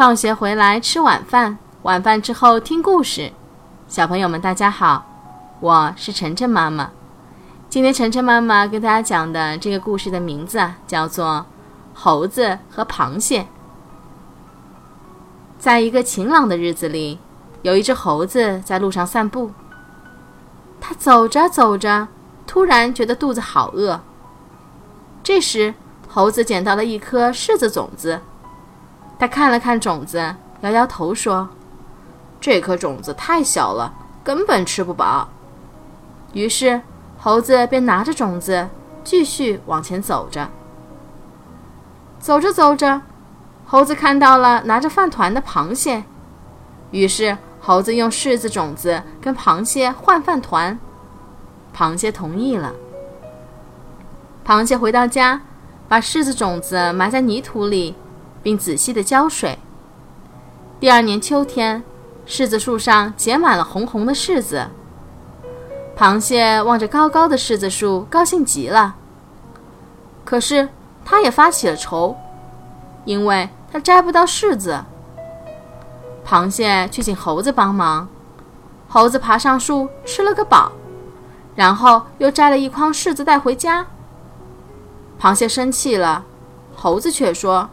放学回来吃晚饭，晚饭之后听故事。小朋友们，大家好，我是晨晨妈妈。今天晨晨妈妈跟大家讲的这个故事的名字，叫做《猴子和螃蟹》。在一个晴朗的日子里，有一只猴子在路上散步。它走着走着，突然觉得肚子好饿。这时，猴子捡到了一颗柿子种子。他看了看种子，摇摇头说：“这颗种子太小了，根本吃不饱。”于是，猴子便拿着种子继续往前走着。走着走着，猴子看到了拿着饭团的螃蟹，于是猴子用柿子种子跟螃蟹换饭团，螃蟹同意了。螃蟹回到家，把柿子种子埋在泥土里。并仔细的浇水。第二年秋天，柿子树上结满了红红的柿子。螃蟹望着高高的柿子树，高兴极了。可是，它也发起了愁，因为它摘不到柿子。螃蟹去请猴子帮忙，猴子爬上树吃了个饱，然后又摘了一筐柿子带回家。螃蟹生气了，猴子却说。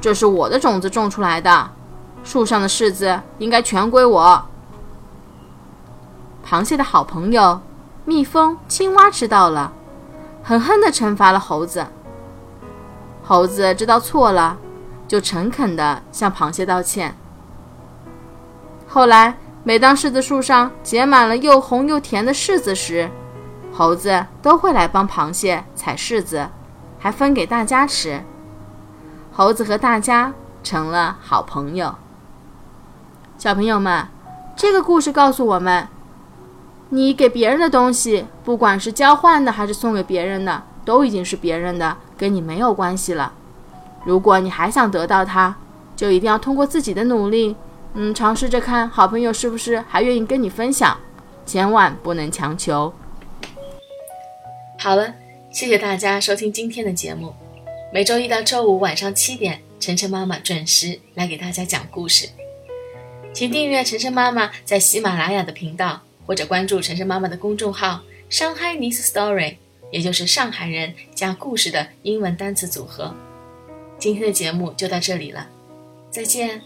这是我的种子种出来的，树上的柿子应该全归我。螃蟹的好朋友蜜蜂、青蛙知道了，狠狠地惩罚了猴子。猴子知道错了，就诚恳地向螃蟹道歉。后来，每当柿子树上结满了又红又甜的柿子时，猴子都会来帮螃蟹采柿子，还分给大家吃。猴子和大家成了好朋友。小朋友们，这个故事告诉我们：你给别人的东西，不管是交换的还是送给别人的，都已经是别人的，跟你没有关系了。如果你还想得到它，就一定要通过自己的努力，嗯，尝试着看好朋友是不是还愿意跟你分享，千万不能强求。好了，谢谢大家收听今天的节目。每周一到周五晚上七点，晨晨妈妈准时来给大家讲故事。请订阅晨晨妈妈在喜马拉雅的频道，或者关注晨晨妈妈的公众号“上海 Nice Story”，也就是上海人加故事的英文单词组合。今天的节目就到这里了，再见。